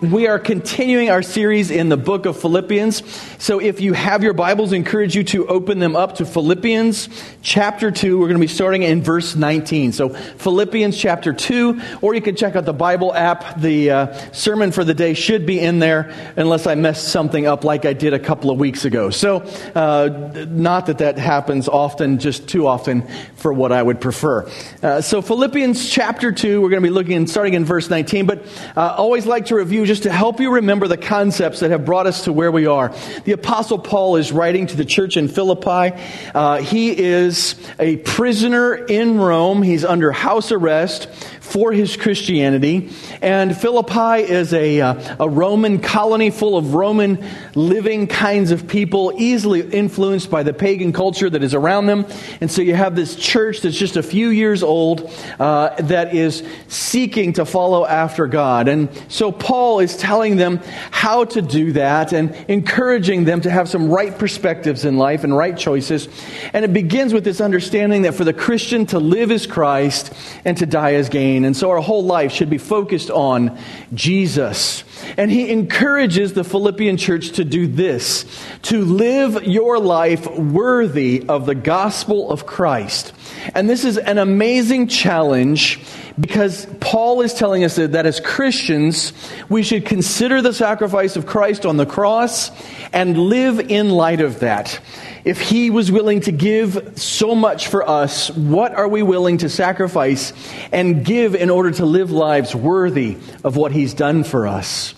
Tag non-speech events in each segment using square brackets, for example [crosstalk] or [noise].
We are continuing our series in the book of Philippians. So if you have your Bibles, I encourage you to open them up to Philippians chapter 2. We're going to be starting in verse 19. So Philippians chapter 2, or you can check out the Bible app. The uh, sermon for the day should be in there, unless I messed something up like I did a couple of weeks ago. So uh, not that that happens often, just too often for what I would prefer. Uh, so Philippians chapter 2, we're going to be looking and starting in verse 19, but uh, always like to review just to help you remember the concepts that have brought us to where we are. The Apostle Paul is writing to the church in Philippi. Uh, he is a prisoner in Rome, he's under house arrest for his Christianity. And Philippi is a, uh, a Roman colony full of Roman living kinds of people, easily influenced by the pagan culture that is around them. And so you have this church that's just a few years old uh, that is seeking to follow after God. And so Paul is telling them how to do that and encouraging them to have some right perspectives in life and right choices. And it begins with this understanding that for the Christian to live is Christ and to die is gain. And so our whole life should be focused on Jesus. And he encourages the Philippian church to do this to live your life worthy of the gospel of Christ. And this is an amazing challenge because Paul is telling us that, that, as Christians, we should consider the sacrifice of Christ on the cross and live in light of that. If he was willing to give so much for us, what are we willing to sacrifice and give in order to live lives worthy of what he's done for us?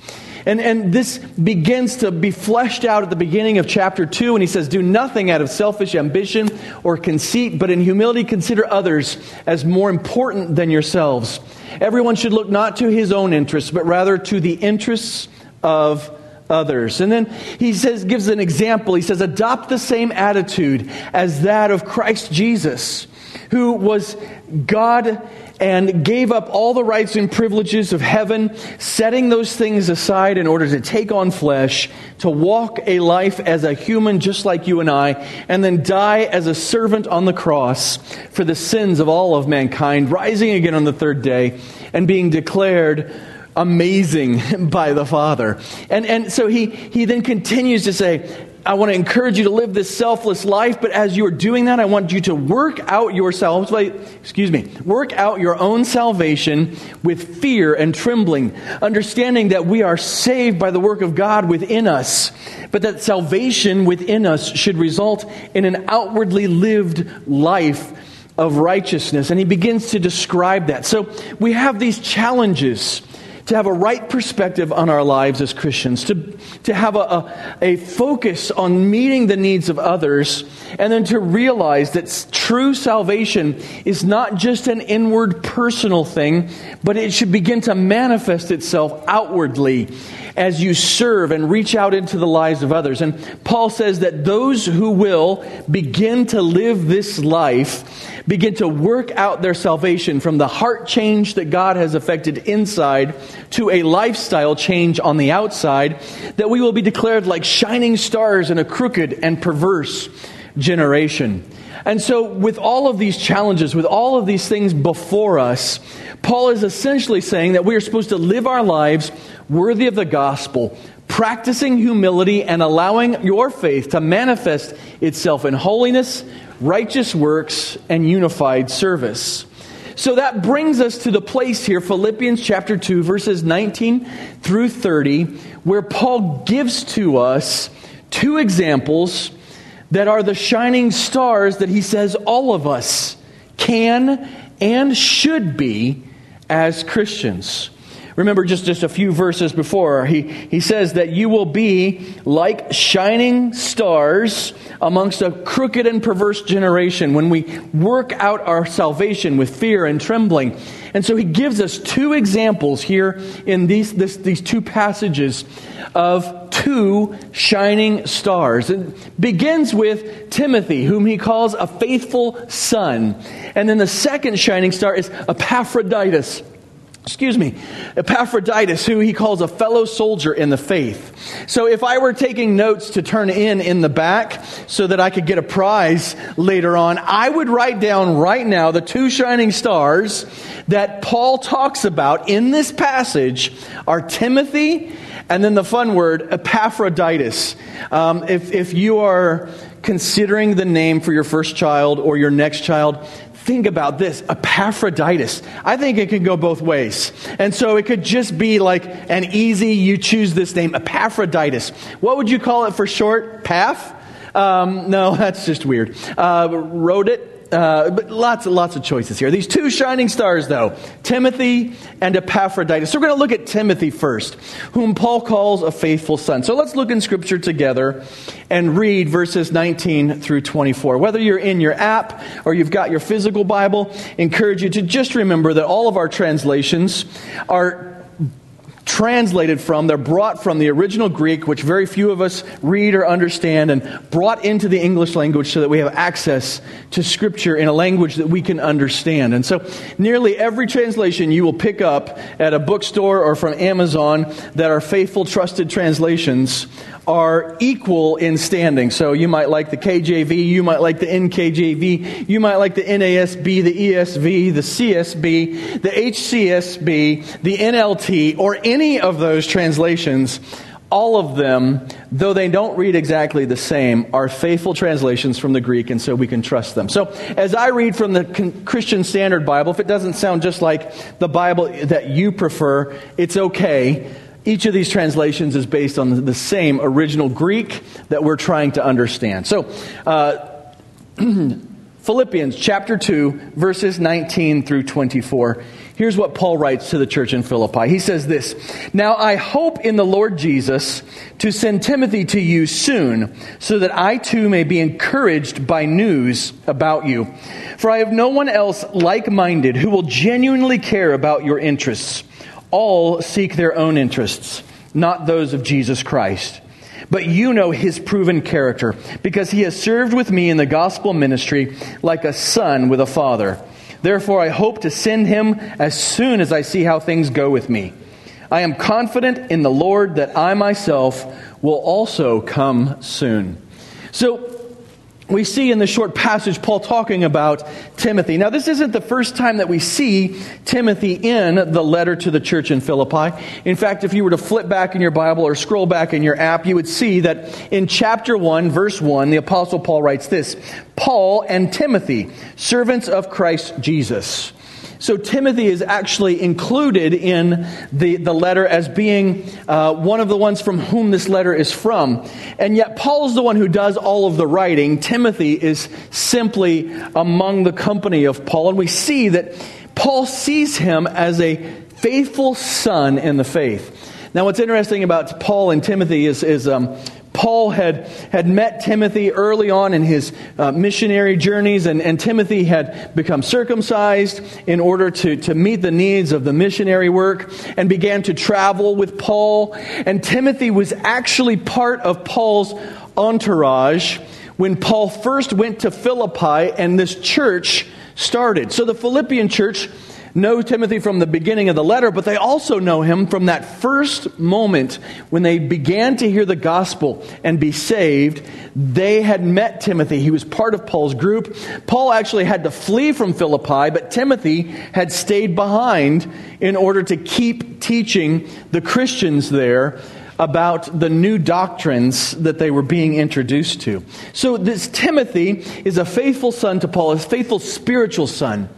And, and this begins to be fleshed out at the beginning of chapter 2, and he says, Do nothing out of selfish ambition or conceit, but in humility consider others as more important than yourselves. Everyone should look not to his own interests, but rather to the interests of others. And then he says, gives an example. He says, adopt the same attitude as that of Christ Jesus, who was God and gave up all the rights and privileges of heaven, setting those things aside in order to take on flesh, to walk a life as a human just like you and I, and then die as a servant on the cross for the sins of all of mankind, rising again on the third day and being declared amazing [laughs] by the Father. And, and so he, he then continues to say, I want to encourage you to live this selfless life, but as you are doing that, I want you to work out yourselves, excuse me, work out your own salvation with fear and trembling, understanding that we are saved by the work of God within us, but that salvation within us should result in an outwardly lived life of righteousness. And he begins to describe that. So we have these challenges to have a right perspective on our lives as Christians, to, to have a, a, a, focus on meeting the needs of others, and then to realize that true salvation is not just an inward personal thing, but it should begin to manifest itself outwardly as you serve and reach out into the lives of others. And Paul says that those who will begin to live this life begin to work out their salvation from the heart change that God has affected inside to a lifestyle change on the outside, that we will be declared like shining stars in a crooked and perverse generation. And so, with all of these challenges, with all of these things before us, Paul is essentially saying that we are supposed to live our lives worthy of the gospel, practicing humility and allowing your faith to manifest itself in holiness, righteous works, and unified service. So that brings us to the place here, Philippians chapter 2, verses 19 through 30, where Paul gives to us two examples that are the shining stars that he says all of us can and should be as Christians. Remember just, just a few verses before, he, he says that you will be like shining stars amongst a crooked and perverse generation when we work out our salvation with fear and trembling. And so he gives us two examples here in these, this, these two passages of two shining stars. It begins with Timothy, whom he calls a faithful son. And then the second shining star is Epaphroditus excuse me, Epaphroditus, who he calls a fellow soldier in the faith. So if I were taking notes to turn in in the back so that I could get a prize later on, I would write down right now the two shining stars that Paul talks about in this passage are Timothy and then the fun word, Epaphroditus. Um, if, if you are considering the name for your first child or your next child, think about this Epaphroditus. I think it can go both ways. And so it could just be like an easy, you choose this name, Epaphroditus. What would you call it for short? Path? Um, no, [laughs] that's just weird. Uh, wrote it uh, but lots and lots of choices here. These two shining stars, though, Timothy and Epaphroditus. So we're going to look at Timothy first, whom Paul calls a faithful son. So let's look in Scripture together and read verses 19 through 24. Whether you're in your app or you've got your physical Bible, encourage you to just remember that all of our translations are translated from, they're brought from the original Greek, which very few of us read or understand, and brought into the English language so that we have access to Scripture in a language that we can understand. And so, nearly every translation you will pick up at a bookstore or from Amazon that are faithful, trusted translations are equal in standing. So you might like the KJV, you might like the NKJV, you might like the NASB, the ESV, the CSB, the HCSB, the NLT, or any of those translations. All of them, though they don't read exactly the same, are faithful translations from the Greek, and so we can trust them. So, as I read from the Christian Standard Bible, if it doesn't sound just like the Bible that you prefer, it's okay each of these translations is based on the same original Greek that we're trying to understand. So, uh, [clears throat] Philippians chapter 2, verses 19 through 24. Here's what Paul writes to the church in Philippi. He says this Now I hope in the Lord Jesus to send Timothy to you soon, so that I too may be encouraged by news about you. For I have no one else like minded who will genuinely care about your interests. All seek their own interests, not those of Jesus Christ. But you know his proven character, because he has served with me in the gospel ministry like a son with a father. Therefore, I hope to send him as soon as I see how things go with me. I am confident in the Lord that I myself will also come soon. So, we see in the short passage Paul talking about Timothy. Now, this isn't the first time that we see Timothy in the letter to the church in Philippi. In fact, if you were to flip back in your Bible or scroll back in your app, you would see that in chapter 1, verse 1, the Apostle Paul writes this Paul and Timothy, servants of Christ Jesus. So Timothy is actually included in the, the letter as being uh, one of the ones from whom this letter is from. And yet Paul's the one who does all of the writing. Timothy is simply among the company of Paul. And we see that Paul sees him as a faithful son in the faith. Now, what's interesting about Paul and Timothy is, is um, Paul had, had met Timothy early on in his uh, missionary journeys, and, and Timothy had become circumcised in order to, to meet the needs of the missionary work and began to travel with Paul. And Timothy was actually part of Paul's entourage when Paul first went to Philippi and this church started. So the Philippian church know Timothy from the beginning of the letter, but they also know him from that first moment when they began to hear the gospel and be saved. They had met Timothy. He was part of Paul's group. Paul actually had to flee from Philippi, but Timothy had stayed behind in order to keep teaching the Christians there about the new doctrines that they were being introduced to. So this Timothy is a faithful son to Paul, a faithful spiritual son.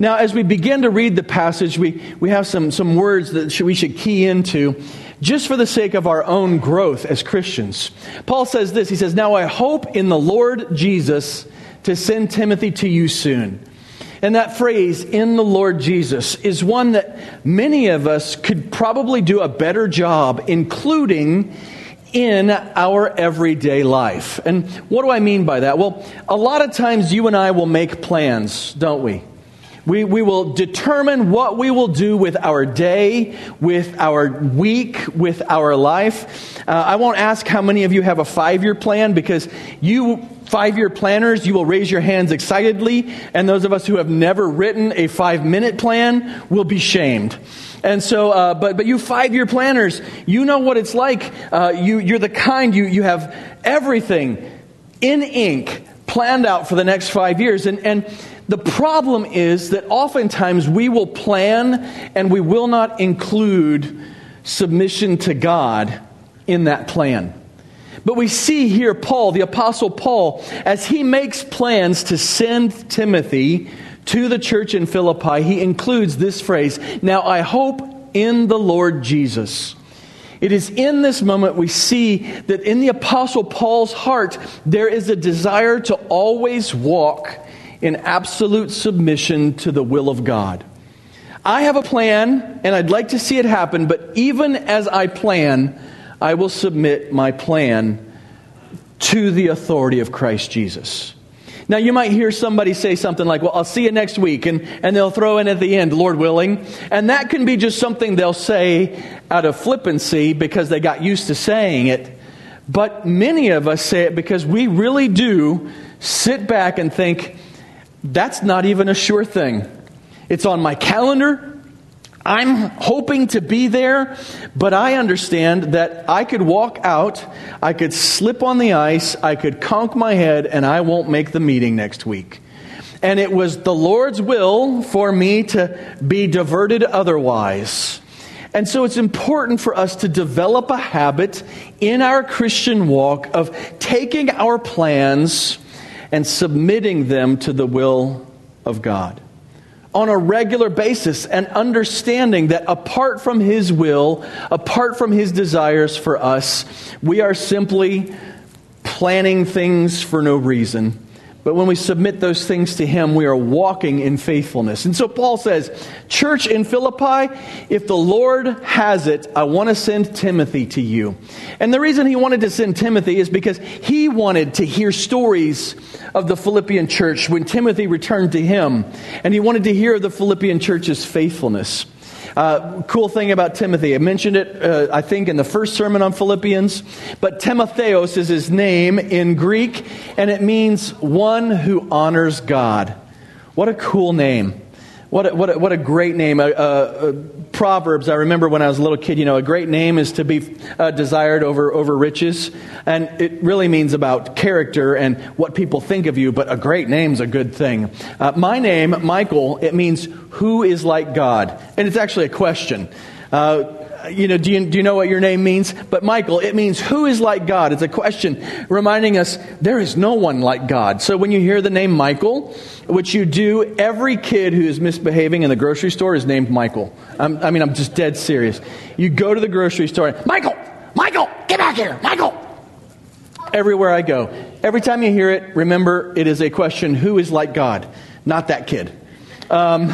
Now, as we begin to read the passage, we, we have some, some words that we should key into just for the sake of our own growth as Christians. Paul says this He says, Now I hope in the Lord Jesus to send Timothy to you soon. And that phrase, in the Lord Jesus, is one that many of us could probably do a better job including in our everyday life. And what do I mean by that? Well, a lot of times you and I will make plans, don't we? We, we will determine what we will do with our day, with our week, with our life. Uh, I won't ask how many of you have a five year plan because you five year planners, you will raise your hands excitedly, and those of us who have never written a five minute plan will be shamed. And so, uh, but, but you five year planners, you know what it's like. Uh, you, you're the kind, you, you have everything in ink planned out for the next five years. And, and the problem is that oftentimes we will plan and we will not include submission to God in that plan. But we see here Paul, the Apostle Paul, as he makes plans to send Timothy to the church in Philippi, he includes this phrase Now I hope in the Lord Jesus. It is in this moment we see that in the Apostle Paul's heart, there is a desire to always walk in absolute submission to the will of God. I have a plan, and I'd like to see it happen, but even as I plan, I will submit my plan to the authority of Christ Jesus. Now, you might hear somebody say something like, Well, I'll see you next week, and, and they'll throw in at the end, Lord willing. And that can be just something they'll say out of flippancy because they got used to saying it. But many of us say it because we really do sit back and think, That's not even a sure thing. It's on my calendar. I'm hoping to be there, but I understand that I could walk out, I could slip on the ice, I could conk my head, and I won't make the meeting next week. And it was the Lord's will for me to be diverted otherwise. And so it's important for us to develop a habit in our Christian walk of taking our plans and submitting them to the will of God on a regular basis and understanding that apart from His will, apart from His desires for us, we are simply planning things for no reason. But when we submit those things to Him, we are walking in faithfulness. And so Paul says, Church in Philippi, if the Lord has it, I want to send Timothy to you. And the reason he wanted to send Timothy is because he wanted to hear stories of the Philippian church when Timothy returned to him. And he wanted to hear of the Philippian church's faithfulness. Uh, cool thing about Timothy, I mentioned it, uh, I think, in the first sermon on Philippians, but Timotheos is his name in Greek, and it means one who honors God. What a cool name. What a, what a, what a great name. Uh, uh, Proverbs, I remember when I was a little kid, you know, a great name is to be uh, desired over, over riches. And it really means about character and what people think of you, but a great name's a good thing. Uh, my name, Michael, it means who is like God. And it's actually a question. Uh, you know, do you, do you know what your name means? But Michael, it means who is like God? It's a question reminding us there is no one like God. So when you hear the name Michael, which you do, every kid who is misbehaving in the grocery store is named Michael. I'm, I mean, I'm just dead serious. You go to the grocery store, Michael, Michael, get back here, Michael. Everywhere I go. Every time you hear it, remember it is a question who is like God? Not that kid. Um,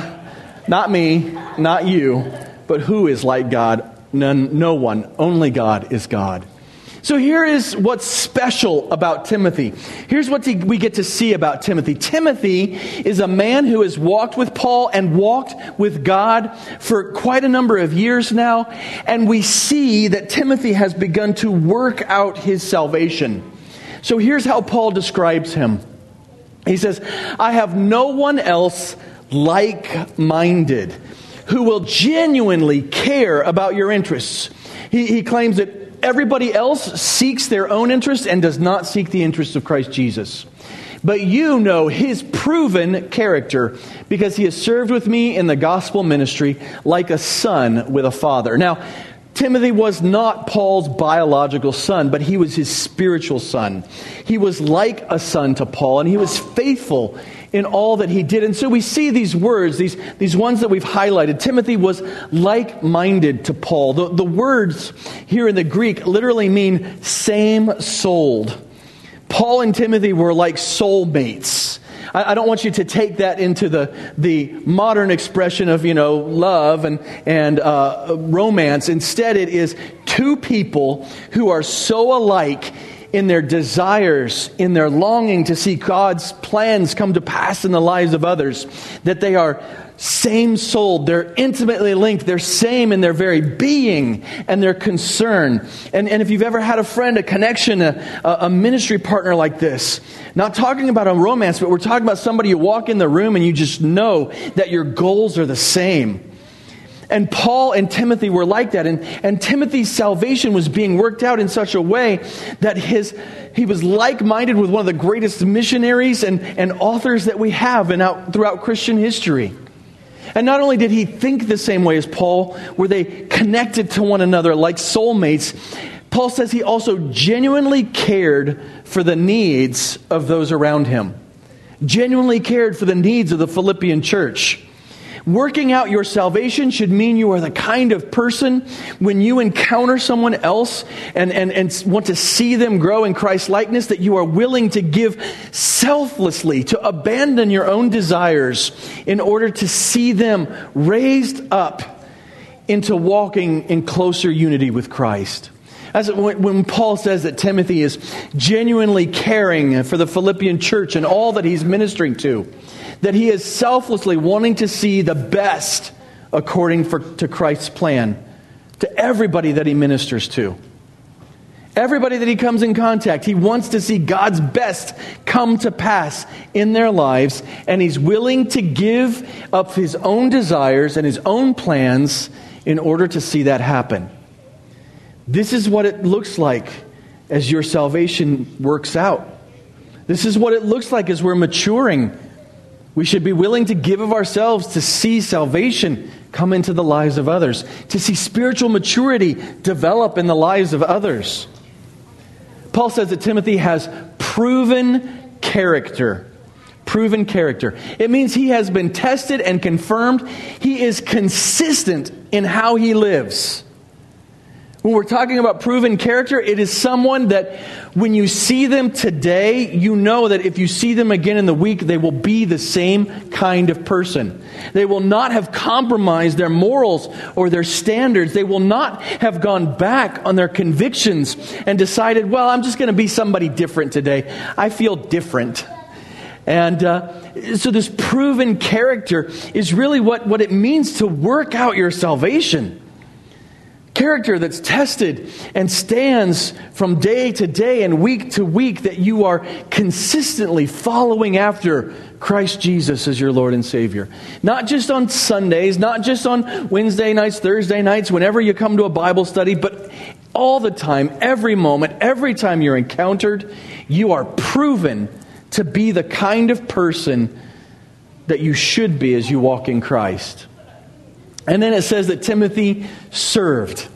not me, not you, but who is like God? None, no one. Only God is God. So here is what's special about Timothy. Here's what we get to see about Timothy. Timothy is a man who has walked with Paul and walked with God for quite a number of years now. And we see that Timothy has begun to work out his salvation. So here's how Paul describes him. He says, I have no one else like minded who will genuinely care about your interests. He, he claims that everybody else seeks their own interests and does not seek the interests of Christ Jesus. But you know his proven character because he has served with me in the gospel ministry like a son with a father. Now, Timothy was not Paul's biological son, but he was his spiritual son. He was like a son to Paul, and he was faithful in all that he did. And so we see these words, these, these ones that we've highlighted. Timothy was like minded to Paul. The, the words here in the Greek literally mean same souled. Paul and Timothy were like soulmates. I, I, don't want you to take that into the, the modern expression of, you know, love and, and uh, romance. Instead, it is two people who are so alike in their desires, in their longing to see God's plans come to pass in the lives of others, that they are same souled, they're intimately linked, they're same in their very being and their concern. And, and if you've ever had a friend, a connection, a, a ministry partner like this, not talking about a romance, but we're talking about somebody you walk in the room and you just know that your goals are the same. And Paul and Timothy were like that. And, and Timothy's salvation was being worked out in such a way that his, he was like minded with one of the greatest missionaries and, and authors that we have in out, throughout Christian history. And not only did he think the same way as Paul, were they connected to one another like soulmates, Paul says he also genuinely cared for the needs of those around him. Genuinely cared for the needs of the Philippian church. Working out your salvation should mean you are the kind of person when you encounter someone else and, and, and want to see them grow in Christ likeness that you are willing to give selflessly, to abandon your own desires in order to see them raised up into walking in closer unity with Christ. As when Paul says that Timothy is genuinely caring for the Philippian church and all that he's ministering to, that he is selflessly wanting to see the best according for, to Christ's plan to everybody that he ministers to. Everybody that he comes in contact, he wants to see God's best come to pass in their lives, and he's willing to give up his own desires and his own plans in order to see that happen. This is what it looks like as your salvation works out. This is what it looks like as we're maturing we should be willing to give of ourselves to see salvation come into the lives of others, to see spiritual maturity develop in the lives of others. Paul says that Timothy has proven character. Proven character. It means he has been tested and confirmed. He is consistent in how he lives. When we're talking about proven character, it is someone that when you see them today, you know that if you see them again in the week, they will be the same kind of person. They will not have compromised their morals or their standards. They will not have gone back on their convictions and decided, well, I'm just going to be somebody different today. I feel different. And uh, so, this proven character is really what, what it means to work out your salvation character that's tested and stands from day to day and week to week, that you are consistently following after Christ Jesus as your Lord and Savior. Not just on Sundays, not just on Wednesday nights, Thursday nights, whenever you come to a Bible study, but all the time, every moment, every time you're encountered, you are proven to be the kind of person that you should be as you walk in Christ. And then it says that Timothy served.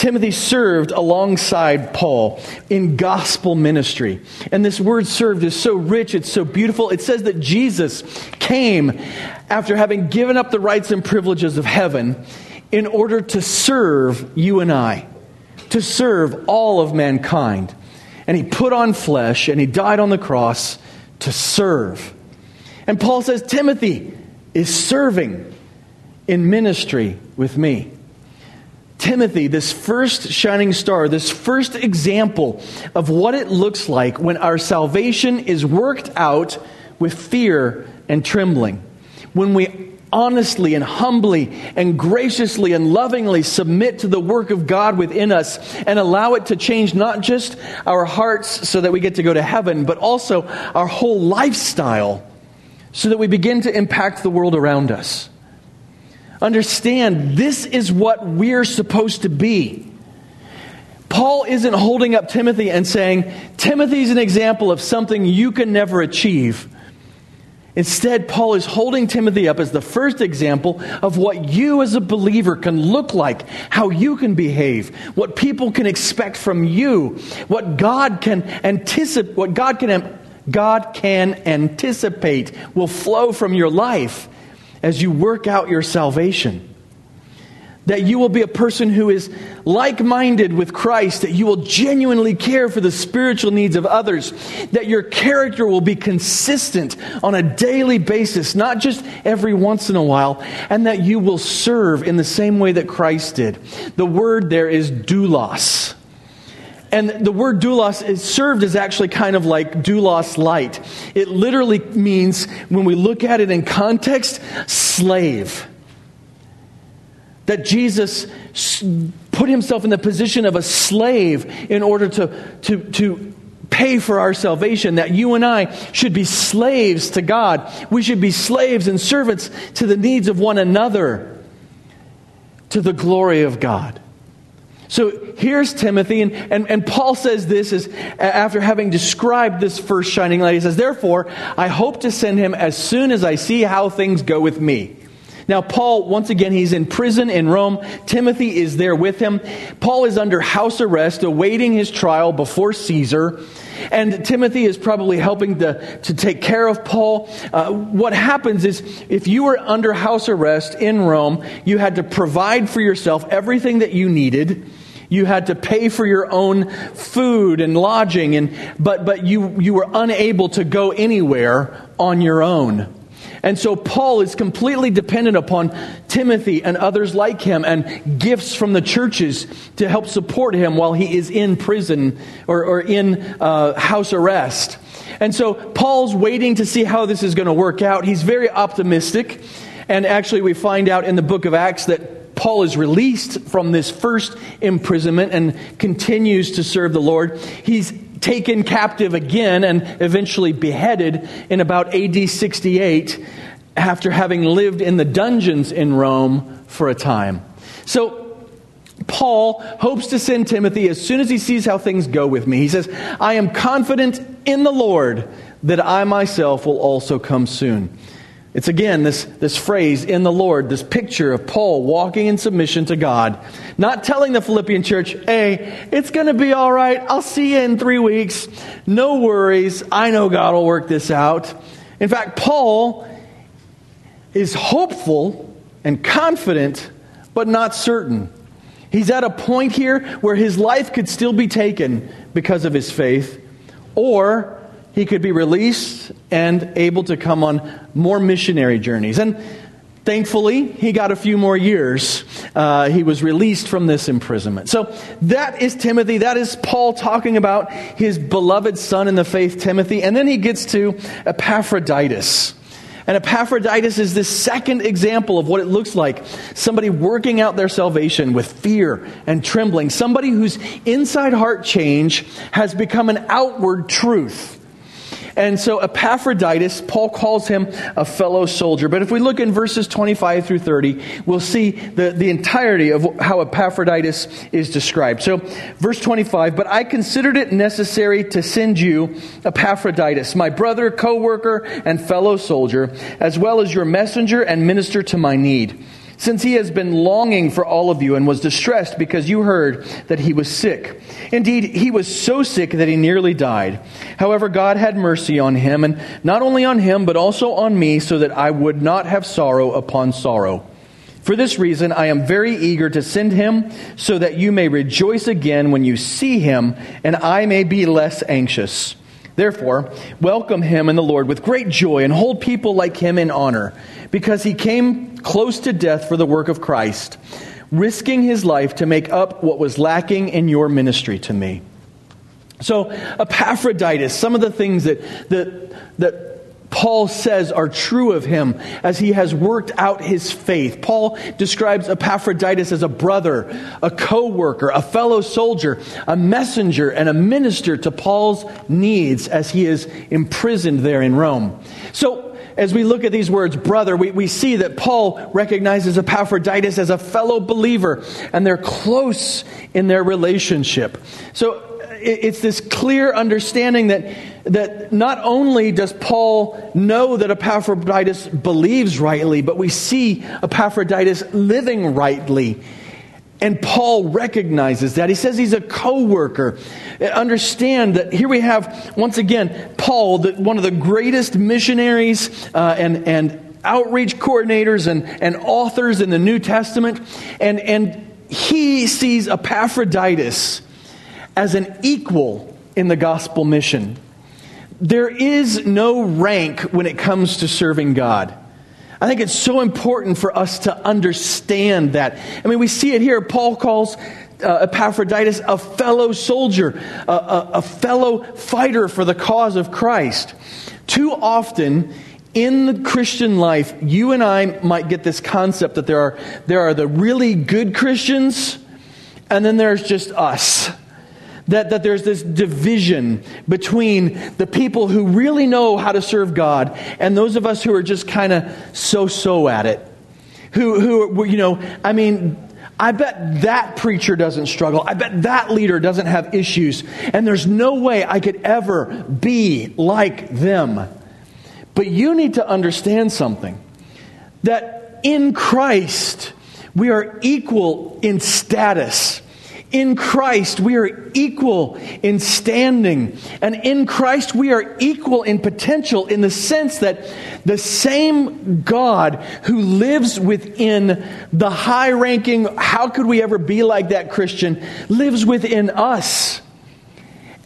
Timothy served alongside Paul in gospel ministry. And this word served is so rich, it's so beautiful. It says that Jesus came after having given up the rights and privileges of heaven in order to serve you and I, to serve all of mankind. And he put on flesh and he died on the cross to serve. And Paul says, Timothy is serving in ministry with me. Timothy, this first shining star, this first example of what it looks like when our salvation is worked out with fear and trembling. When we honestly and humbly and graciously and lovingly submit to the work of God within us and allow it to change not just our hearts so that we get to go to heaven, but also our whole lifestyle so that we begin to impact the world around us. Understand, this is what we're supposed to be. Paul isn't holding up Timothy and saying, Timothy's an example of something you can never achieve. Instead, Paul is holding Timothy up as the first example of what you as a believer can look like, how you can behave, what people can expect from you, what God can anticipate, what God can, God can anticipate will flow from your life as you work out your salvation. that you will be a person who is like minded with Christ, that you will genuinely care for the spiritual needs of others, that your character will be consistent on a daily basis, not just every once in a while, and that you will serve in the same way that Christ did. The word there is doulos. And the word doulos is served as actually kind of like doulos light. It literally means, when we look at it in context, slave that Jesus put himself in the position of a slave in order to, to, to pay for our salvation, that you and I should be slaves to God. We should be slaves and servants to the needs of one another, to the glory of God. So here's Timothy, and, and, and Paul says this is after having described this first shining light. He says, Therefore, I hope to send him as soon as I see how things go with me. Now, Paul, once again, he's in prison in Rome. Timothy is there with him. Paul is under house arrest, awaiting his trial before Caesar. And Timothy is probably helping to, to take care of Paul. Uh, what happens is, if you were under house arrest in Rome, you had to provide for yourself everything that you needed. You had to pay for your own food and lodging, and, but, but you, you were unable to go anywhere on your own. And so Paul is completely dependent upon Timothy and others like him and gifts from the churches to help support him while he is in prison or, or in uh, house arrest. And so Paul's waiting to see how this is going to work out. He's very optimistic. And actually, we find out in the book of Acts that Paul is released from this first imprisonment and continues to serve the Lord. He's taken captive again and eventually beheaded in about AD 68 after having lived in the dungeons in Rome for a time. So, Paul hopes to send Timothy as soon as he sees how things go with me. He says, I am confident in the Lord that I myself will also come soon. It's again this, this phrase, in the Lord, this picture of Paul walking in submission to God, not telling the Philippian church, hey, it's going to be all right. I'll see you in three weeks. No worries. I know God will work this out. In fact, Paul is hopeful and confident, but not certain. He's at a point here where his life could still be taken because of his faith, or he could be released and able to come on more missionary journeys. And thankfully, he got a few more years. Uh, he was released from this imprisonment. So that is Timothy. That is Paul talking about his beloved son in the faith, Timothy. And then he gets to Epaphroditus. And Epaphroditus is the second example of what it looks like somebody working out their salvation with fear and trembling, somebody whose inside heart change has become an outward truth. And so Epaphroditus, Paul calls him a fellow soldier. But if we look in verses 25 through 30, we'll see the, the entirety of how Epaphroditus is described. So, verse 25, but I considered it necessary to send you Epaphroditus, my brother, co worker, and fellow soldier, as well as your messenger and minister to my need since he has been longing for all of you and was distressed because you heard that he was sick. Indeed, he was so sick that he nearly died. However, God had mercy on him, and not only on him, but also on me, so that I would not have sorrow upon sorrow. For this reason, I am very eager to send him, so that you may rejoice again when you see him, and I may be less anxious. Therefore, welcome him in the Lord with great joy and hold people like him in honor, because he came close to death for the work of Christ, risking his life to make up what was lacking in your ministry to me. So, Epaphroditus, some of the things that, that, that Paul says are true of him as he has worked out his faith. Paul describes Epaphroditus as a brother, a co worker, a fellow soldier, a messenger, and a minister to Paul's needs as he is imprisoned there in Rome. So, as we look at these words, brother, we, we see that Paul recognizes Epaphroditus as a fellow believer, and they're close in their relationship. So, it's this clear understanding that, that not only does Paul know that Epaphroditus believes rightly, but we see Epaphroditus living rightly. And Paul recognizes that. He says he's a co worker. Understand that here we have, once again, Paul, the, one of the greatest missionaries uh, and, and outreach coordinators and, and authors in the New Testament. And, and he sees Epaphroditus as an equal in the gospel mission. There is no rank when it comes to serving God. I think it's so important for us to understand that. I mean, we see it here. Paul calls uh, Epaphroditus a fellow soldier, a, a, a fellow fighter for the cause of Christ. Too often, in the Christian life, you and I might get this concept that there are, there are the really good Christians, and then there's just us. That, that there's this division between the people who really know how to serve God and those of us who are just kind of so so at it. Who, who, you know, I mean, I bet that preacher doesn't struggle. I bet that leader doesn't have issues. And there's no way I could ever be like them. But you need to understand something that in Christ, we are equal in status. In Christ, we are equal in standing. And in Christ, we are equal in potential in the sense that the same God who lives within the high ranking, how could we ever be like that Christian, lives within us.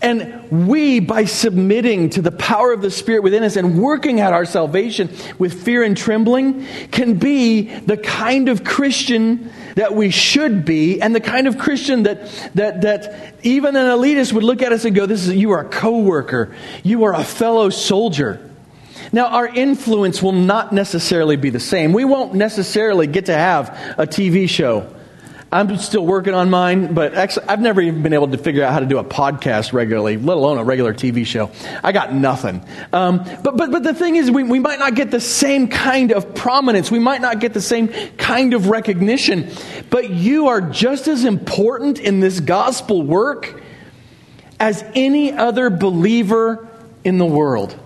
And we, by submitting to the power of the Spirit within us and working out our salvation with fear and trembling, can be the kind of Christian that we should be, and the kind of Christian that, that, that even an elitist would look at us and go, This is, You are a co worker, you are a fellow soldier. Now, our influence will not necessarily be the same. We won't necessarily get to have a TV show I'm still working on mine, but actually, I've never even been able to figure out how to do a podcast regularly, let alone a regular TV show. I got nothing. Um, but, but, but the thing is, we, we might not get the same kind of prominence. We might not get the same kind of recognition. But you are just as important in this gospel work as any other believer in the world.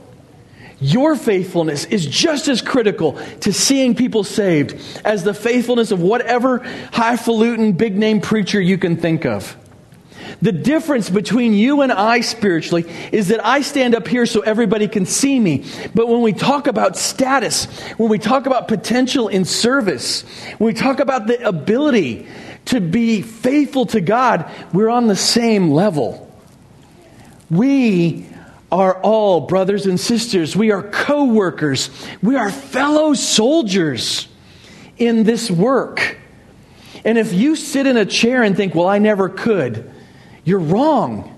Your faithfulness is just as critical to seeing people saved as the faithfulness of whatever highfalutin big name preacher you can think of. The difference between you and I spiritually is that I stand up here so everybody can see me. But when we talk about status, when we talk about potential in service, when we talk about the ability to be faithful to God, we're on the same level. We are all brothers and sisters. We are co workers. We are fellow soldiers in this work. And if you sit in a chair and think, well, I never could, you're wrong.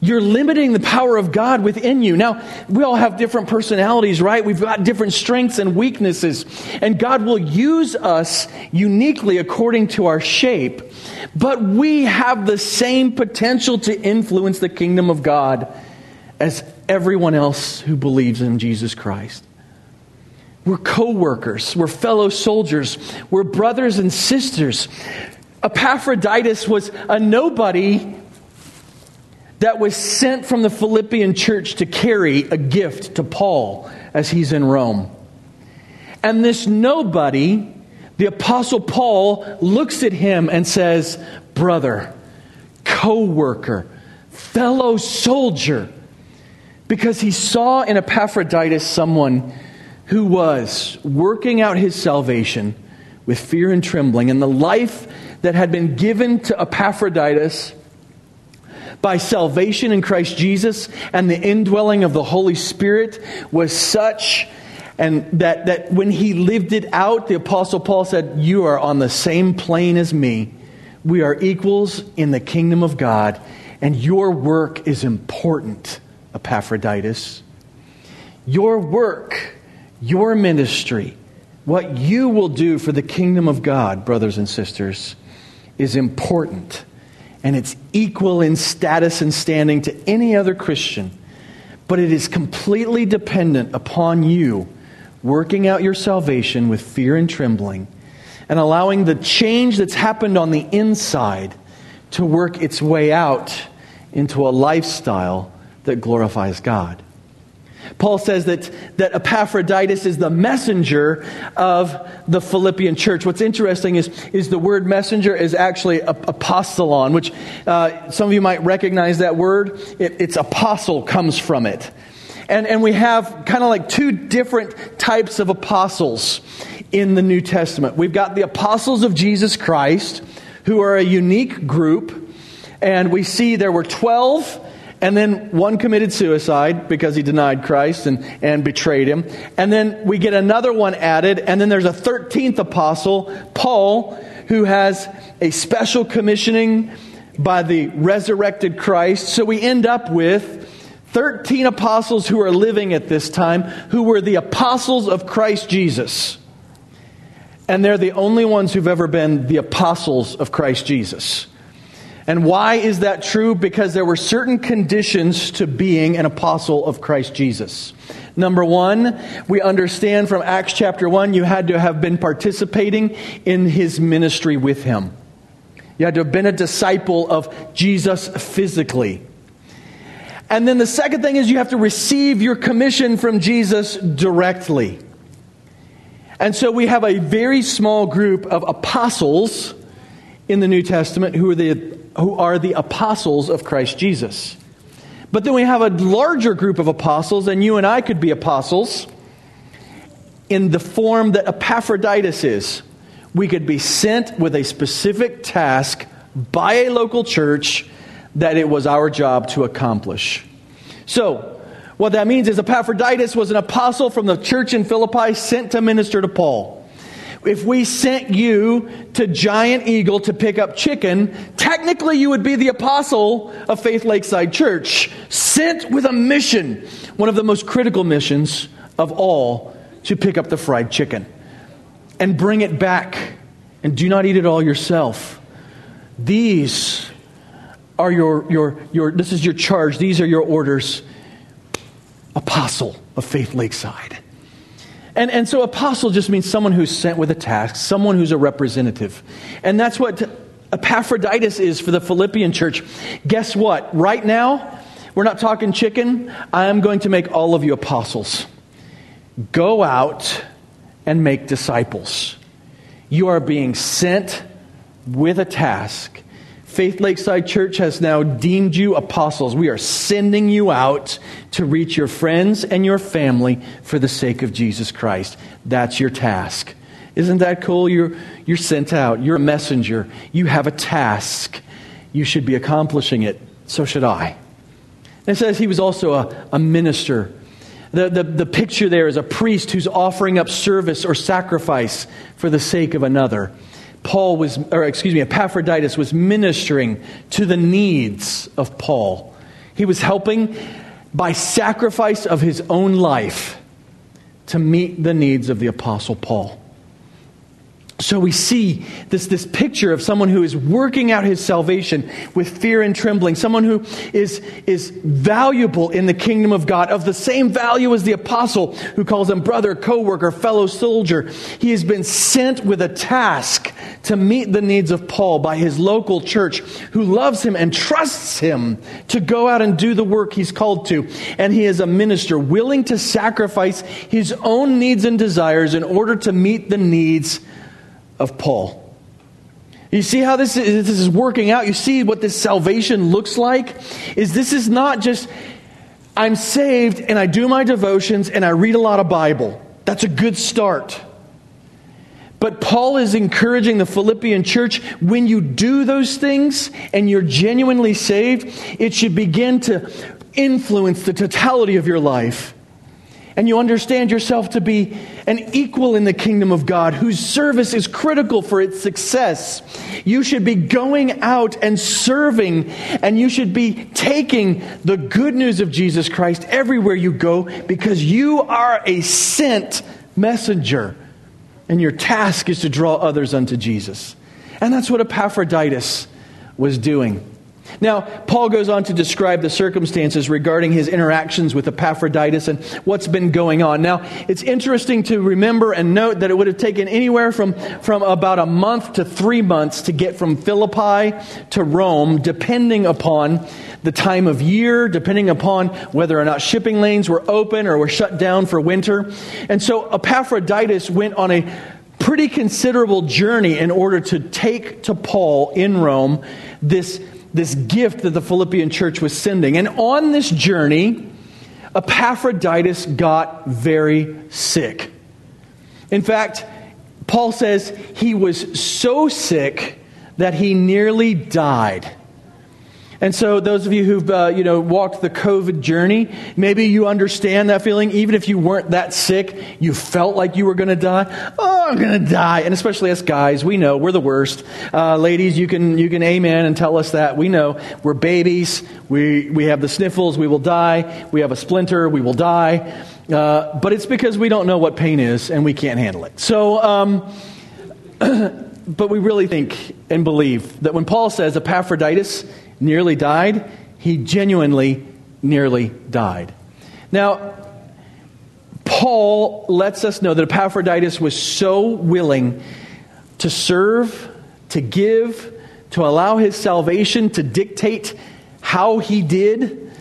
You're limiting the power of God within you. Now, we all have different personalities, right? We've got different strengths and weaknesses. And God will use us uniquely according to our shape. But we have the same potential to influence the kingdom of God as everyone else who believes in Jesus Christ. We're co workers, we're fellow soldiers, we're brothers and sisters. Epaphroditus was a nobody that was sent from the Philippian church to carry a gift to Paul as he's in Rome. And this nobody, the Apostle Paul, looks at him and says, Brother, co worker, fellow soldier because he saw in Epaphroditus someone who was working out his salvation with fear and trembling. And the life that had been given to Epaphroditus by salvation in Christ Jesus and the indwelling of the Holy Spirit was such and that, that when he lived it out, the Apostle Paul said, You are on the same plane as me. We are equals in the kingdom of God, and your work is important. Epaphroditus. Your work, your ministry, what you will do for the kingdom of God, brothers and sisters, is important. And it's equal in status and standing to any other Christian. But it is completely dependent upon you working out your salvation with fear and trembling and allowing the change that's happened on the inside to work its way out into a lifestyle that glorifies God. Paul says that, that Epaphroditus is the messenger of the Philippian church. What's interesting is, is the word messenger is actually apostolon, which uh, some of you might recognize that word. It, it's apostle comes from it. And, and we have kind of like two different types of apostles in the New Testament. We've got the apostles of Jesus Christ, who are a unique group. And we see there were 12 and then one committed suicide because he denied Christ and, and betrayed him. And then we get another one added, and then there's a 13th apostle, Paul, who has a special commissioning by the resurrected Christ. So we end up with 13 apostles who are living at this time who were the apostles of Christ Jesus. And they're the only ones who've ever been the apostles of Christ Jesus. And why is that true? Because there were certain conditions to being an apostle of Christ Jesus. Number one, we understand from Acts chapter 1, you had to have been participating in his ministry with him. You had to have been a disciple of Jesus physically. And then the second thing is you have to receive your commission from Jesus directly. And so we have a very small group of apostles in the New Testament who are the who are the apostles of Christ Jesus. But then we have a larger group of apostles, and you and I could be apostles in the form that Epaphroditus is. We could be sent with a specific task by a local church that it was our job to accomplish. So, what that means is Epaphroditus was an apostle from the church in Philippi sent to minister to Paul if we sent you to Giant Eagle to pick up chicken, technically you would be the apostle of Faith Lakeside Church, sent with a mission, one of the most critical missions of all, to pick up the fried chicken and bring it back. And do not eat it all yourself. These are your, your, your this is your charge, these are your orders. Apostle of Faith Lakeside. And, and so apostle just means someone who's sent with a task, someone who's a representative. And that's what Epaphroditus is for the Philippian church. Guess what? Right now, we're not talking chicken. I am going to make all of you apostles. Go out and make disciples. You are being sent with a task Faith Lakeside Church has now deemed you apostles. We are sending you out to reach your friends and your family for the sake of Jesus Christ. That's your task. Isn't that cool? You're, you're sent out. You're a messenger. You have a task. You should be accomplishing it. So should I. And it says he was also a, a minister. The, the, the picture there is a priest who's offering up service or sacrifice for the sake of another. Paul was, or excuse me, Epaphroditus was ministering to the needs of Paul. He was helping by sacrifice of his own life to meet the needs of the Apostle Paul. So we see this, this picture of someone who is working out his salvation with fear and trembling, someone who is, is valuable in the kingdom of God, of the same value as the apostle who calls him brother, co worker, fellow soldier. He has been sent with a task to meet the needs of Paul by his local church who loves him and trusts him to go out and do the work he's called to. And he is a minister willing to sacrifice his own needs and desires in order to meet the needs of Paul. You see how this is, this is working out? You see what this salvation looks like? Is this is not just I'm saved and I do my devotions and I read a lot of Bible. That's a good start. But Paul is encouraging the Philippian church when you do those things and you're genuinely saved, it should begin to influence the totality of your life and you understand yourself to be an equal in the kingdom of God whose service is critical for its success, you should be going out and serving, and you should be taking the good news of Jesus Christ everywhere you go because you are a sent messenger, and your task is to draw others unto Jesus. And that's what Epaphroditus was doing. Now, Paul goes on to describe the circumstances regarding his interactions with Epaphroditus and what's been going on. Now, it's interesting to remember and note that it would have taken anywhere from, from about a month to three months to get from Philippi to Rome, depending upon the time of year, depending upon whether or not shipping lanes were open or were shut down for winter. And so Epaphroditus went on a pretty considerable journey in order to take to Paul in Rome this this gift that the Philippian church was sending. And on this journey, Epaphroditus got very sick. In fact, Paul says he was so sick that he nearly died. And so, those of you who've uh, you know walked the COVID journey, maybe you understand that feeling. Even if you weren't that sick, you felt like you were going to die. Oh, I'm going to die! And especially us guys, we know we're the worst. Uh, ladies, you can you can amen and tell us that we know we're babies. We we have the sniffles. We will die. We have a splinter. We will die. Uh, but it's because we don't know what pain is and we can't handle it. So. Um, [clears throat] but we really think and believe that when Paul says Epaphroditus nearly died, he genuinely nearly died. Now, Paul lets us know that Epaphroditus was so willing to serve, to give, to allow his salvation to dictate how he did,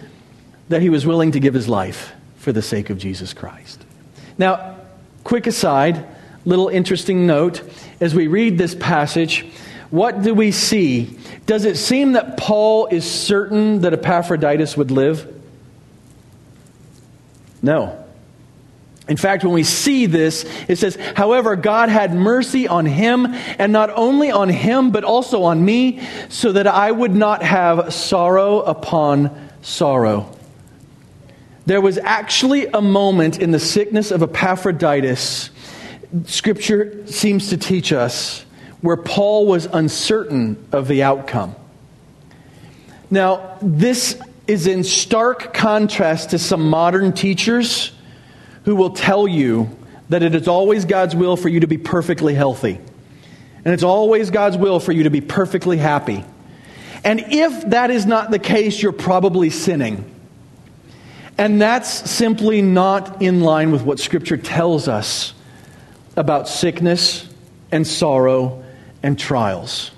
that he was willing to give his life for the sake of Jesus Christ. Now, quick aside, little interesting note as we read this passage, what do we see? Does it seem that Paul is certain that Epaphroditus would live? No. In fact, when we see this, it says, However, God had mercy on him, and not only on him, but also on me, so that I would not have sorrow upon sorrow. There was actually a moment in the sickness of Epaphroditus, Scripture seems to teach us, where Paul was uncertain of the outcome. Now, this is in stark contrast to some modern teachers who will tell you that it is always God's will for you to be perfectly healthy. And it's always God's will for you to be perfectly happy. And if that is not the case, you're probably sinning. And that's simply not in line with what Scripture tells us about sickness and sorrow and trials.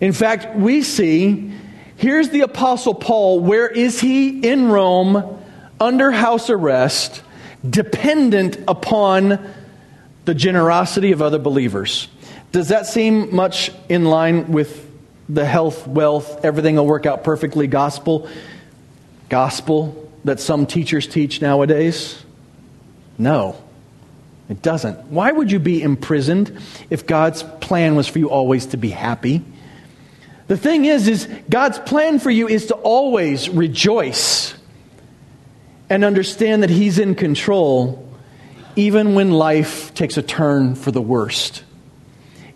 In fact, we see here's the Apostle Paul. Where is he? In Rome, under house arrest, dependent upon the generosity of other believers. Does that seem much in line with the health, wealth, everything will work out perfectly gospel? Gospel that some teachers teach nowadays? No. It doesn't. Why would you be imprisoned if God's plan was for you always to be happy? The thing is is God's plan for you is to always rejoice and understand that he's in control even when life takes a turn for the worst.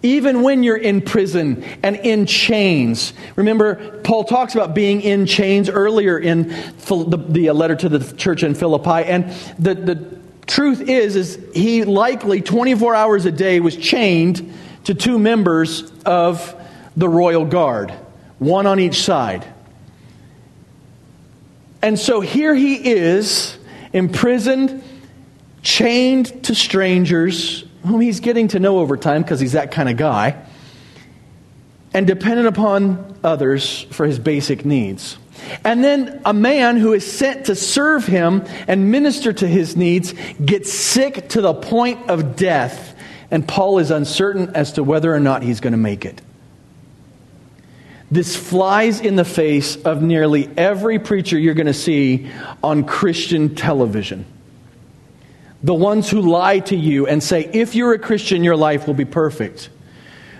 Even when you're in prison and in chains. Remember, Paul talks about being in chains earlier in the, the uh, letter to the church in Philippi. And the, the truth is is he likely 24 hours a day was chained to two members of the royal guard one on each side. And so here he is imprisoned chained to strangers whom he's getting to know over time because he's that kind of guy and dependent upon others for his basic needs and then a man who is sent to serve him and minister to his needs gets sick to the point of death, and Paul is uncertain as to whether or not he's going to make it. This flies in the face of nearly every preacher you're going to see on Christian television. The ones who lie to you and say, if you're a Christian, your life will be perfect.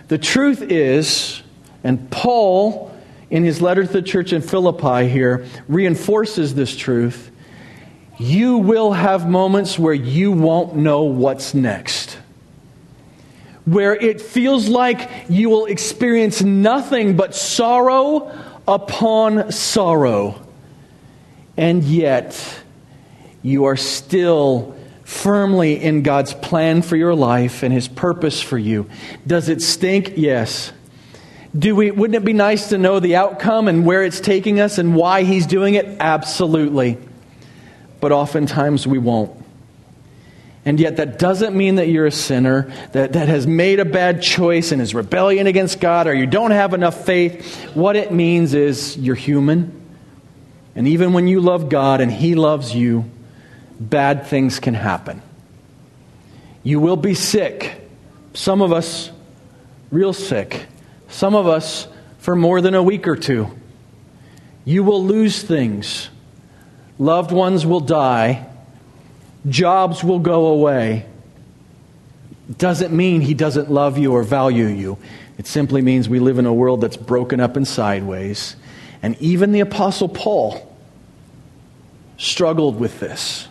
The truth is, and Paul in his letter to the church in Philippi here reinforces this truth. You will have moments where you won't know what's next. Where it feels like you will experience nothing but sorrow upon sorrow. And yet, you are still firmly in God's plan for your life and His purpose for you. Does it stink? Yes. Do we, wouldn't it be nice to know the outcome and where it's taking us and why he's doing it? Absolutely. But oftentimes we won't. And yet, that doesn't mean that you're a sinner that, that has made a bad choice and is rebellion against God or you don't have enough faith. What it means is you're human. And even when you love God and He loves you, bad things can happen. You will be sick. Some of us, real sick. Some of us for more than a week or two. You will lose things loved ones will die, jobs will go away, doesn't mean he doesn't love you or value you. It simply means we live in a world that's broken up and sideways. And even the Apostle Paul struggled with this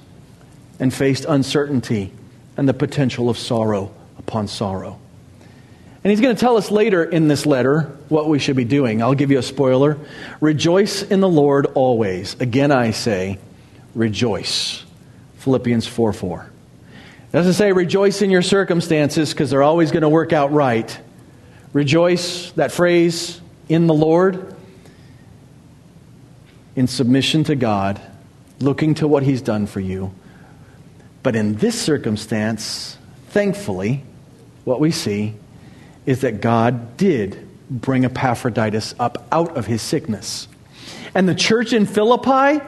and faced uncertainty and the potential of sorrow upon sorrow. And he's going to tell us later in this letter what we should be doing. I'll give you a spoiler. Rejoice in the Lord always. Again, I say, rejoice. Philippians 4 4. It doesn't say rejoice in your circumstances because they're always going to work out right. Rejoice, that phrase, in the Lord, in submission to God, looking to what He's done for you. But in this circumstance, thankfully, what we see is that God did bring Epaphroditus up out of his sickness. And the church in Philippi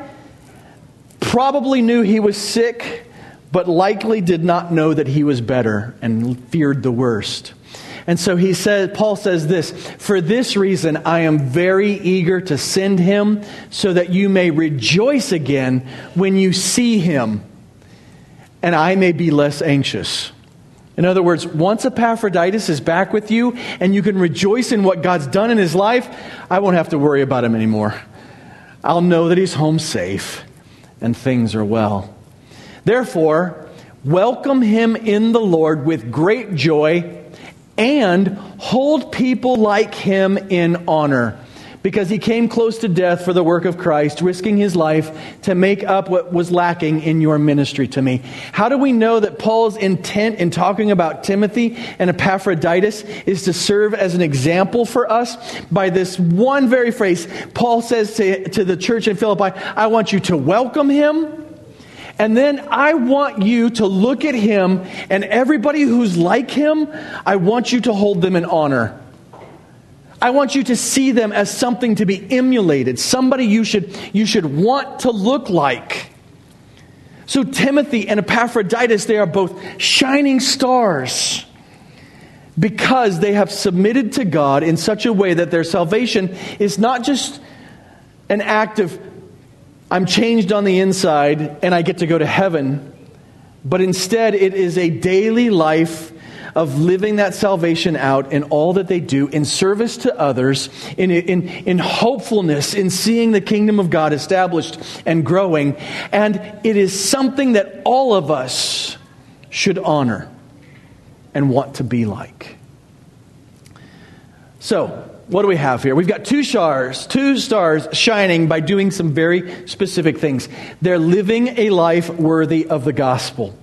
probably knew he was sick but likely did not know that he was better and feared the worst. And so he said, Paul says this, for this reason I am very eager to send him so that you may rejoice again when you see him and I may be less anxious. In other words, once Epaphroditus is back with you and you can rejoice in what God's done in his life, I won't have to worry about him anymore. I'll know that he's home safe and things are well. Therefore, welcome him in the Lord with great joy and hold people like him in honor because he came close to death for the work of Christ, risking his life to make up what was lacking in your ministry to me. How do we know that Paul's intent in talking about Timothy and Epaphroditus is to serve as an example for us? By this one very phrase, Paul says to, to the church in Philippi, I want you to welcome him and then I want you to look at him and everybody who's like him, I want you to hold them in honor. I want you to see them as something to be emulated, somebody you should, you should want to look like. So, Timothy and Epaphroditus, they are both shining stars because they have submitted to God in such a way that their salvation is not just an act of I'm changed on the inside and I get to go to heaven. But instead, it is a daily life of living that salvation out in all that they do, in service to others, in, in, in hopefulness, in seeing the kingdom of God established and growing. And it is something that all of us should honor and want to be like. So, what do we have here? We've got two stars, two stars shining by doing some very specific things. They're living a life worthy of the gospel.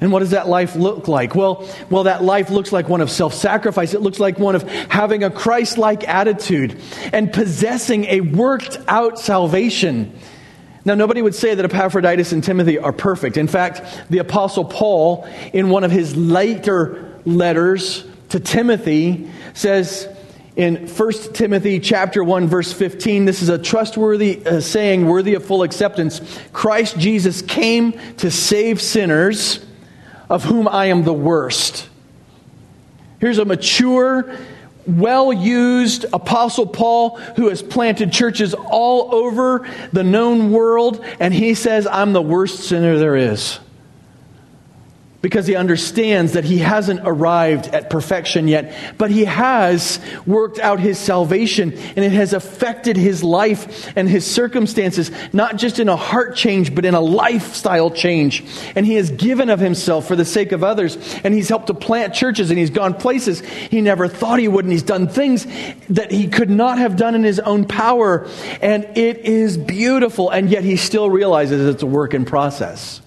And what does that life look like? Well, well, that life looks like one of self sacrifice. It looks like one of having a Christ like attitude and possessing a worked out salvation. Now, nobody would say that Epaphroditus and Timothy are perfect. In fact, the Apostle Paul, in one of his later letters to Timothy, says, in 1 Timothy chapter 1 verse 15 this is a trustworthy uh, saying worthy of full acceptance Christ Jesus came to save sinners of whom I am the worst. Here's a mature well used apostle Paul who has planted churches all over the known world and he says I'm the worst sinner there is because he understands that he hasn't arrived at perfection yet, but he has worked out his salvation and it has affected his life and his circumstances, not just in a heart change, but in a lifestyle change. And he has given of himself for the sake of others, and he's helped to plant churches, and he's gone places he never thought he would, and he's done things that he could not have done in his own power. And it is beautiful, and yet he still realizes it's a work in process.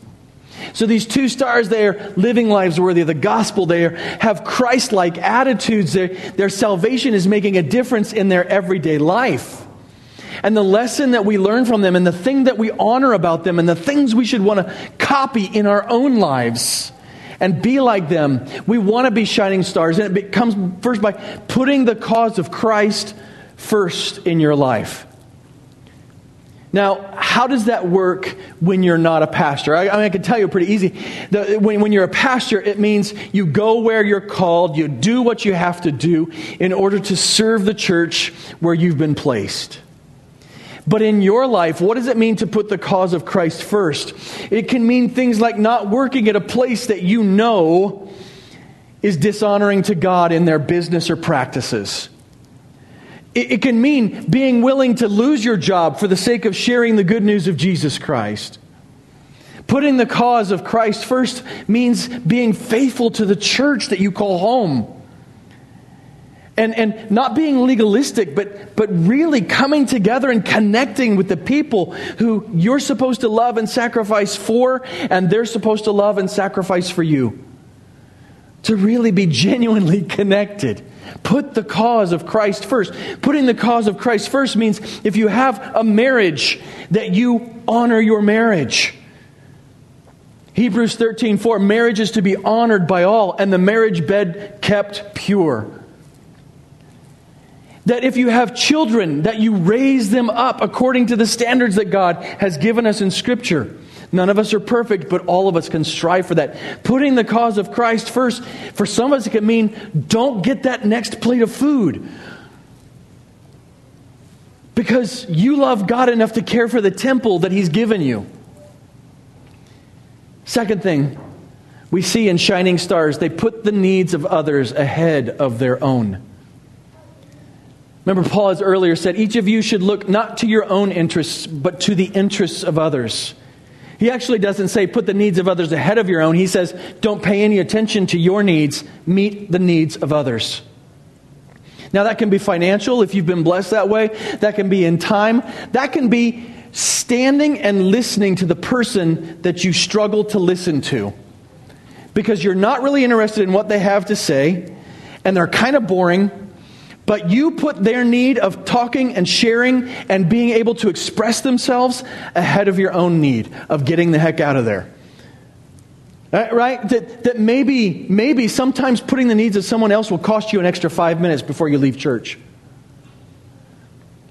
So these two stars, they are living lives worthy of the gospel. They are, have Christ like attitudes. Their, their salvation is making a difference in their everyday life. And the lesson that we learn from them, and the thing that we honor about them, and the things we should want to copy in our own lives and be like them, we want to be shining stars. And it comes first by putting the cause of Christ first in your life. Now, how does that work when you're not a pastor? I, I mean, I can tell you pretty easy. The, when, when you're a pastor, it means you go where you're called, you do what you have to do in order to serve the church where you've been placed. But in your life, what does it mean to put the cause of Christ first? It can mean things like not working at a place that you know is dishonoring to God in their business or practices. It, it can mean being willing to lose your job for the sake of sharing the good news of Jesus Christ. Putting the cause of Christ first means being faithful to the church that you call home and, and not being legalistic, but, but really coming together and connecting with the people who you're supposed to love and sacrifice for, and they're supposed to love and sacrifice for you. To really be genuinely [laughs] connected. Put the cause of Christ first. Putting the cause of Christ first means if you have a marriage, that you honor your marriage. Hebrews 13, 4, marriage is to be honored by all, and the marriage bed kept pure. That if you have children, that you raise them up according to the standards that God has given us in Scripture. None of us are perfect, but all of us can strive for that. Putting the cause of Christ first, for some of us, it can mean don't get that next plate of food. Because you love God enough to care for the temple that He's given you. Second thing we see in shining stars, they put the needs of others ahead of their own. Remember, Paul has earlier said, each of you should look not to your own interests, but to the interests of others. He actually doesn't say put the needs of others ahead of your own. He says don't pay any attention to your needs, meet the needs of others. Now, that can be financial if you've been blessed that way, that can be in time, that can be standing and listening to the person that you struggle to listen to because you're not really interested in what they have to say and they're kind of boring but you put their need of talking and sharing and being able to express themselves ahead of your own need of getting the heck out of there. Uh, right? That, that maybe, maybe sometimes putting the needs of someone else will cost you an extra five minutes before you leave church.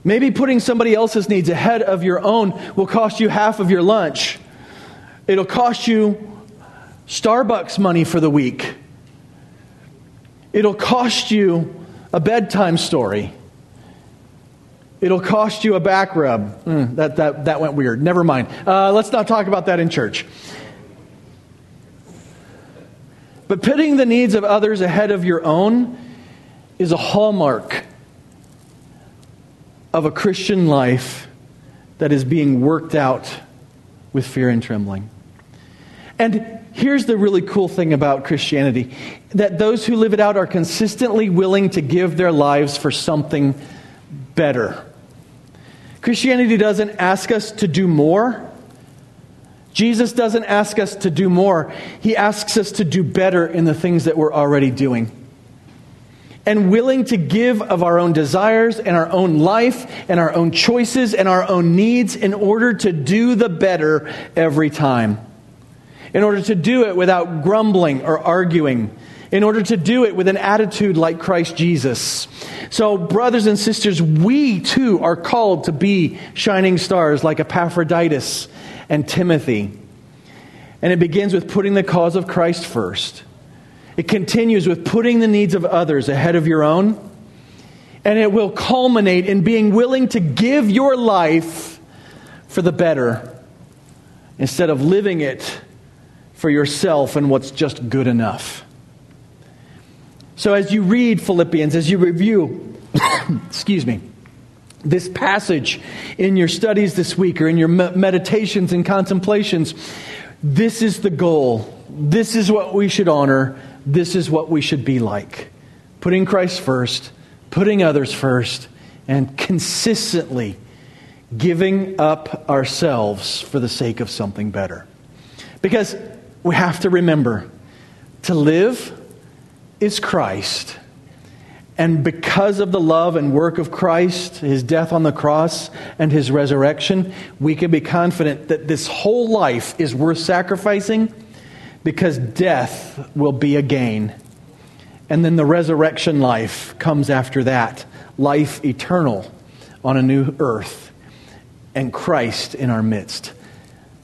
Maybe putting somebody else's needs ahead of your own will cost you half of your lunch. It'll cost you Starbucks money for the week. It'll cost you a bedtime story. It'll cost you a back rub. Mm, that, that, that went weird. Never mind. Uh, let's not talk about that in church. But putting the needs of others ahead of your own is a hallmark of a Christian life that is being worked out with fear and trembling. And here's the really cool thing about Christianity that those who live it out are consistently willing to give their lives for something better. Christianity doesn't ask us to do more. Jesus doesn't ask us to do more. He asks us to do better in the things that we're already doing. And willing to give of our own desires and our own life and our own choices and our own needs in order to do the better every time in order to do it without grumbling or arguing, in order to do it with an attitude like Christ Jesus. So, brothers and sisters, we too are called to be shining stars like Epaphroditus and Timothy. And it begins with putting the cause of Christ first. It continues with putting the needs of others ahead of your own. And it will culminate in being willing to give your life for the better instead of living it for yourself and what's just good enough. So, as you read Philippians, as you review, [coughs] excuse me, this passage in your studies this week or in your meditations and contemplations, this is the goal. This is what we should honor. This is what we should be like. Putting Christ first, putting others first, and consistently giving up ourselves for the sake of something better. Because we have to remember to live is Christ. And because of the love and work of Christ, his death on the cross, and his resurrection, we can be confident that this whole life is worth sacrificing because death will be a gain. And then the resurrection life comes after that life eternal on a new earth, and Christ in our midst.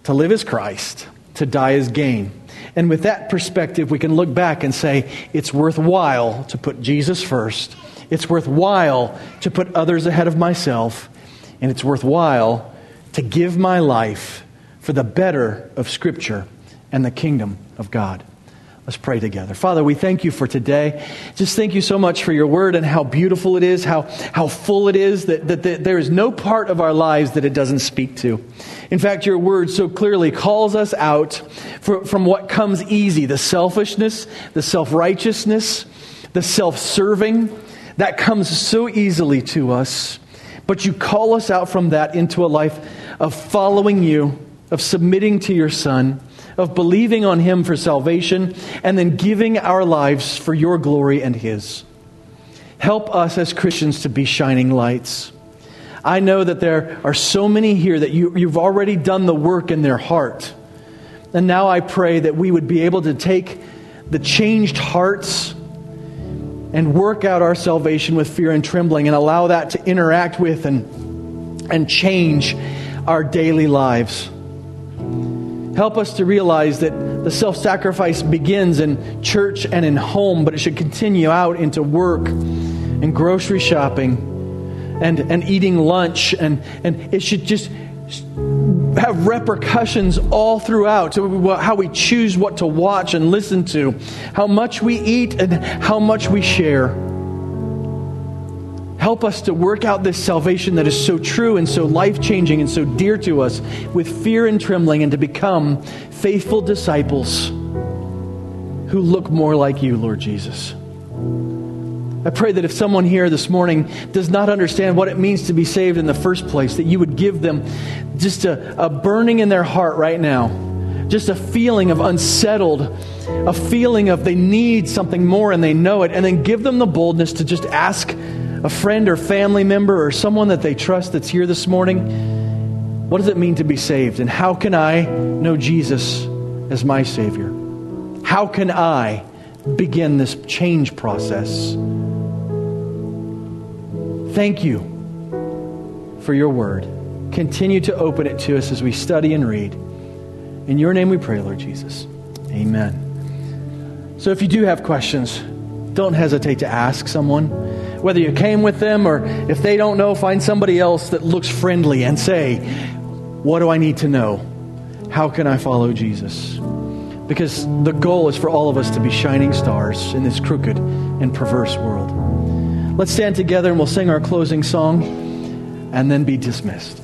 To live is Christ to die is gain. And with that perspective, we can look back and say it's worthwhile to put Jesus first. It's worthwhile to put others ahead of myself. and it's worthwhile to give my life for the better of Scripture and the kingdom of God. Let's pray together. Father, we thank you for today. Just thank you so much for your word and how beautiful it is, how, how full it is, that, that, that there is no part of our lives that it doesn't speak to. In fact, your word so clearly calls us out for, from what comes easy the selfishness, the self righteousness, the self serving that comes so easily to us. But you call us out from that into a life of following you, of submitting to your Son of believing on Him for salvation, and then giving our lives for your glory and His. Help us as Christians to be shining lights. I know that there are so many here that you, you've already done the work in their heart. And now I pray that we would be able to take the changed hearts and work out our salvation with fear and trembling and allow that to interact with and, and change our daily lives. Help us to realize that the self sacrifice begins in church and in home, but it should continue out into work and grocery shopping and, and eating lunch. And, and it should just have repercussions all throughout to how we choose what to watch and listen to, how much we eat, and how much we share. Help us to work out this salvation that is so true and so life changing and so dear to us with fear and trembling and to become faithful disciples who look more like you, Lord Jesus. I pray that if someone here this morning does not understand what it means to be saved in the first place, that you would give them just a, a burning in their heart right now, just a feeling of unsettled, a feeling of they need something more and they know it, and then give them the boldness to just ask a friend or family member or someone that they trust that's here this morning, what does it mean to be saved? And how can I know Jesus as my Savior? How can I begin this change process? Thank you for your word. Continue to open it to us as we study and read. In your name we pray, Lord Jesus. Amen. So if you do have questions, don't hesitate to ask someone whether you came with them or if they don't know, find somebody else that looks friendly and say, What do I need to know? How can I follow Jesus? Because the goal is for all of us to be shining stars in this crooked and perverse world. Let's stand together and we'll sing our closing song and then be dismissed.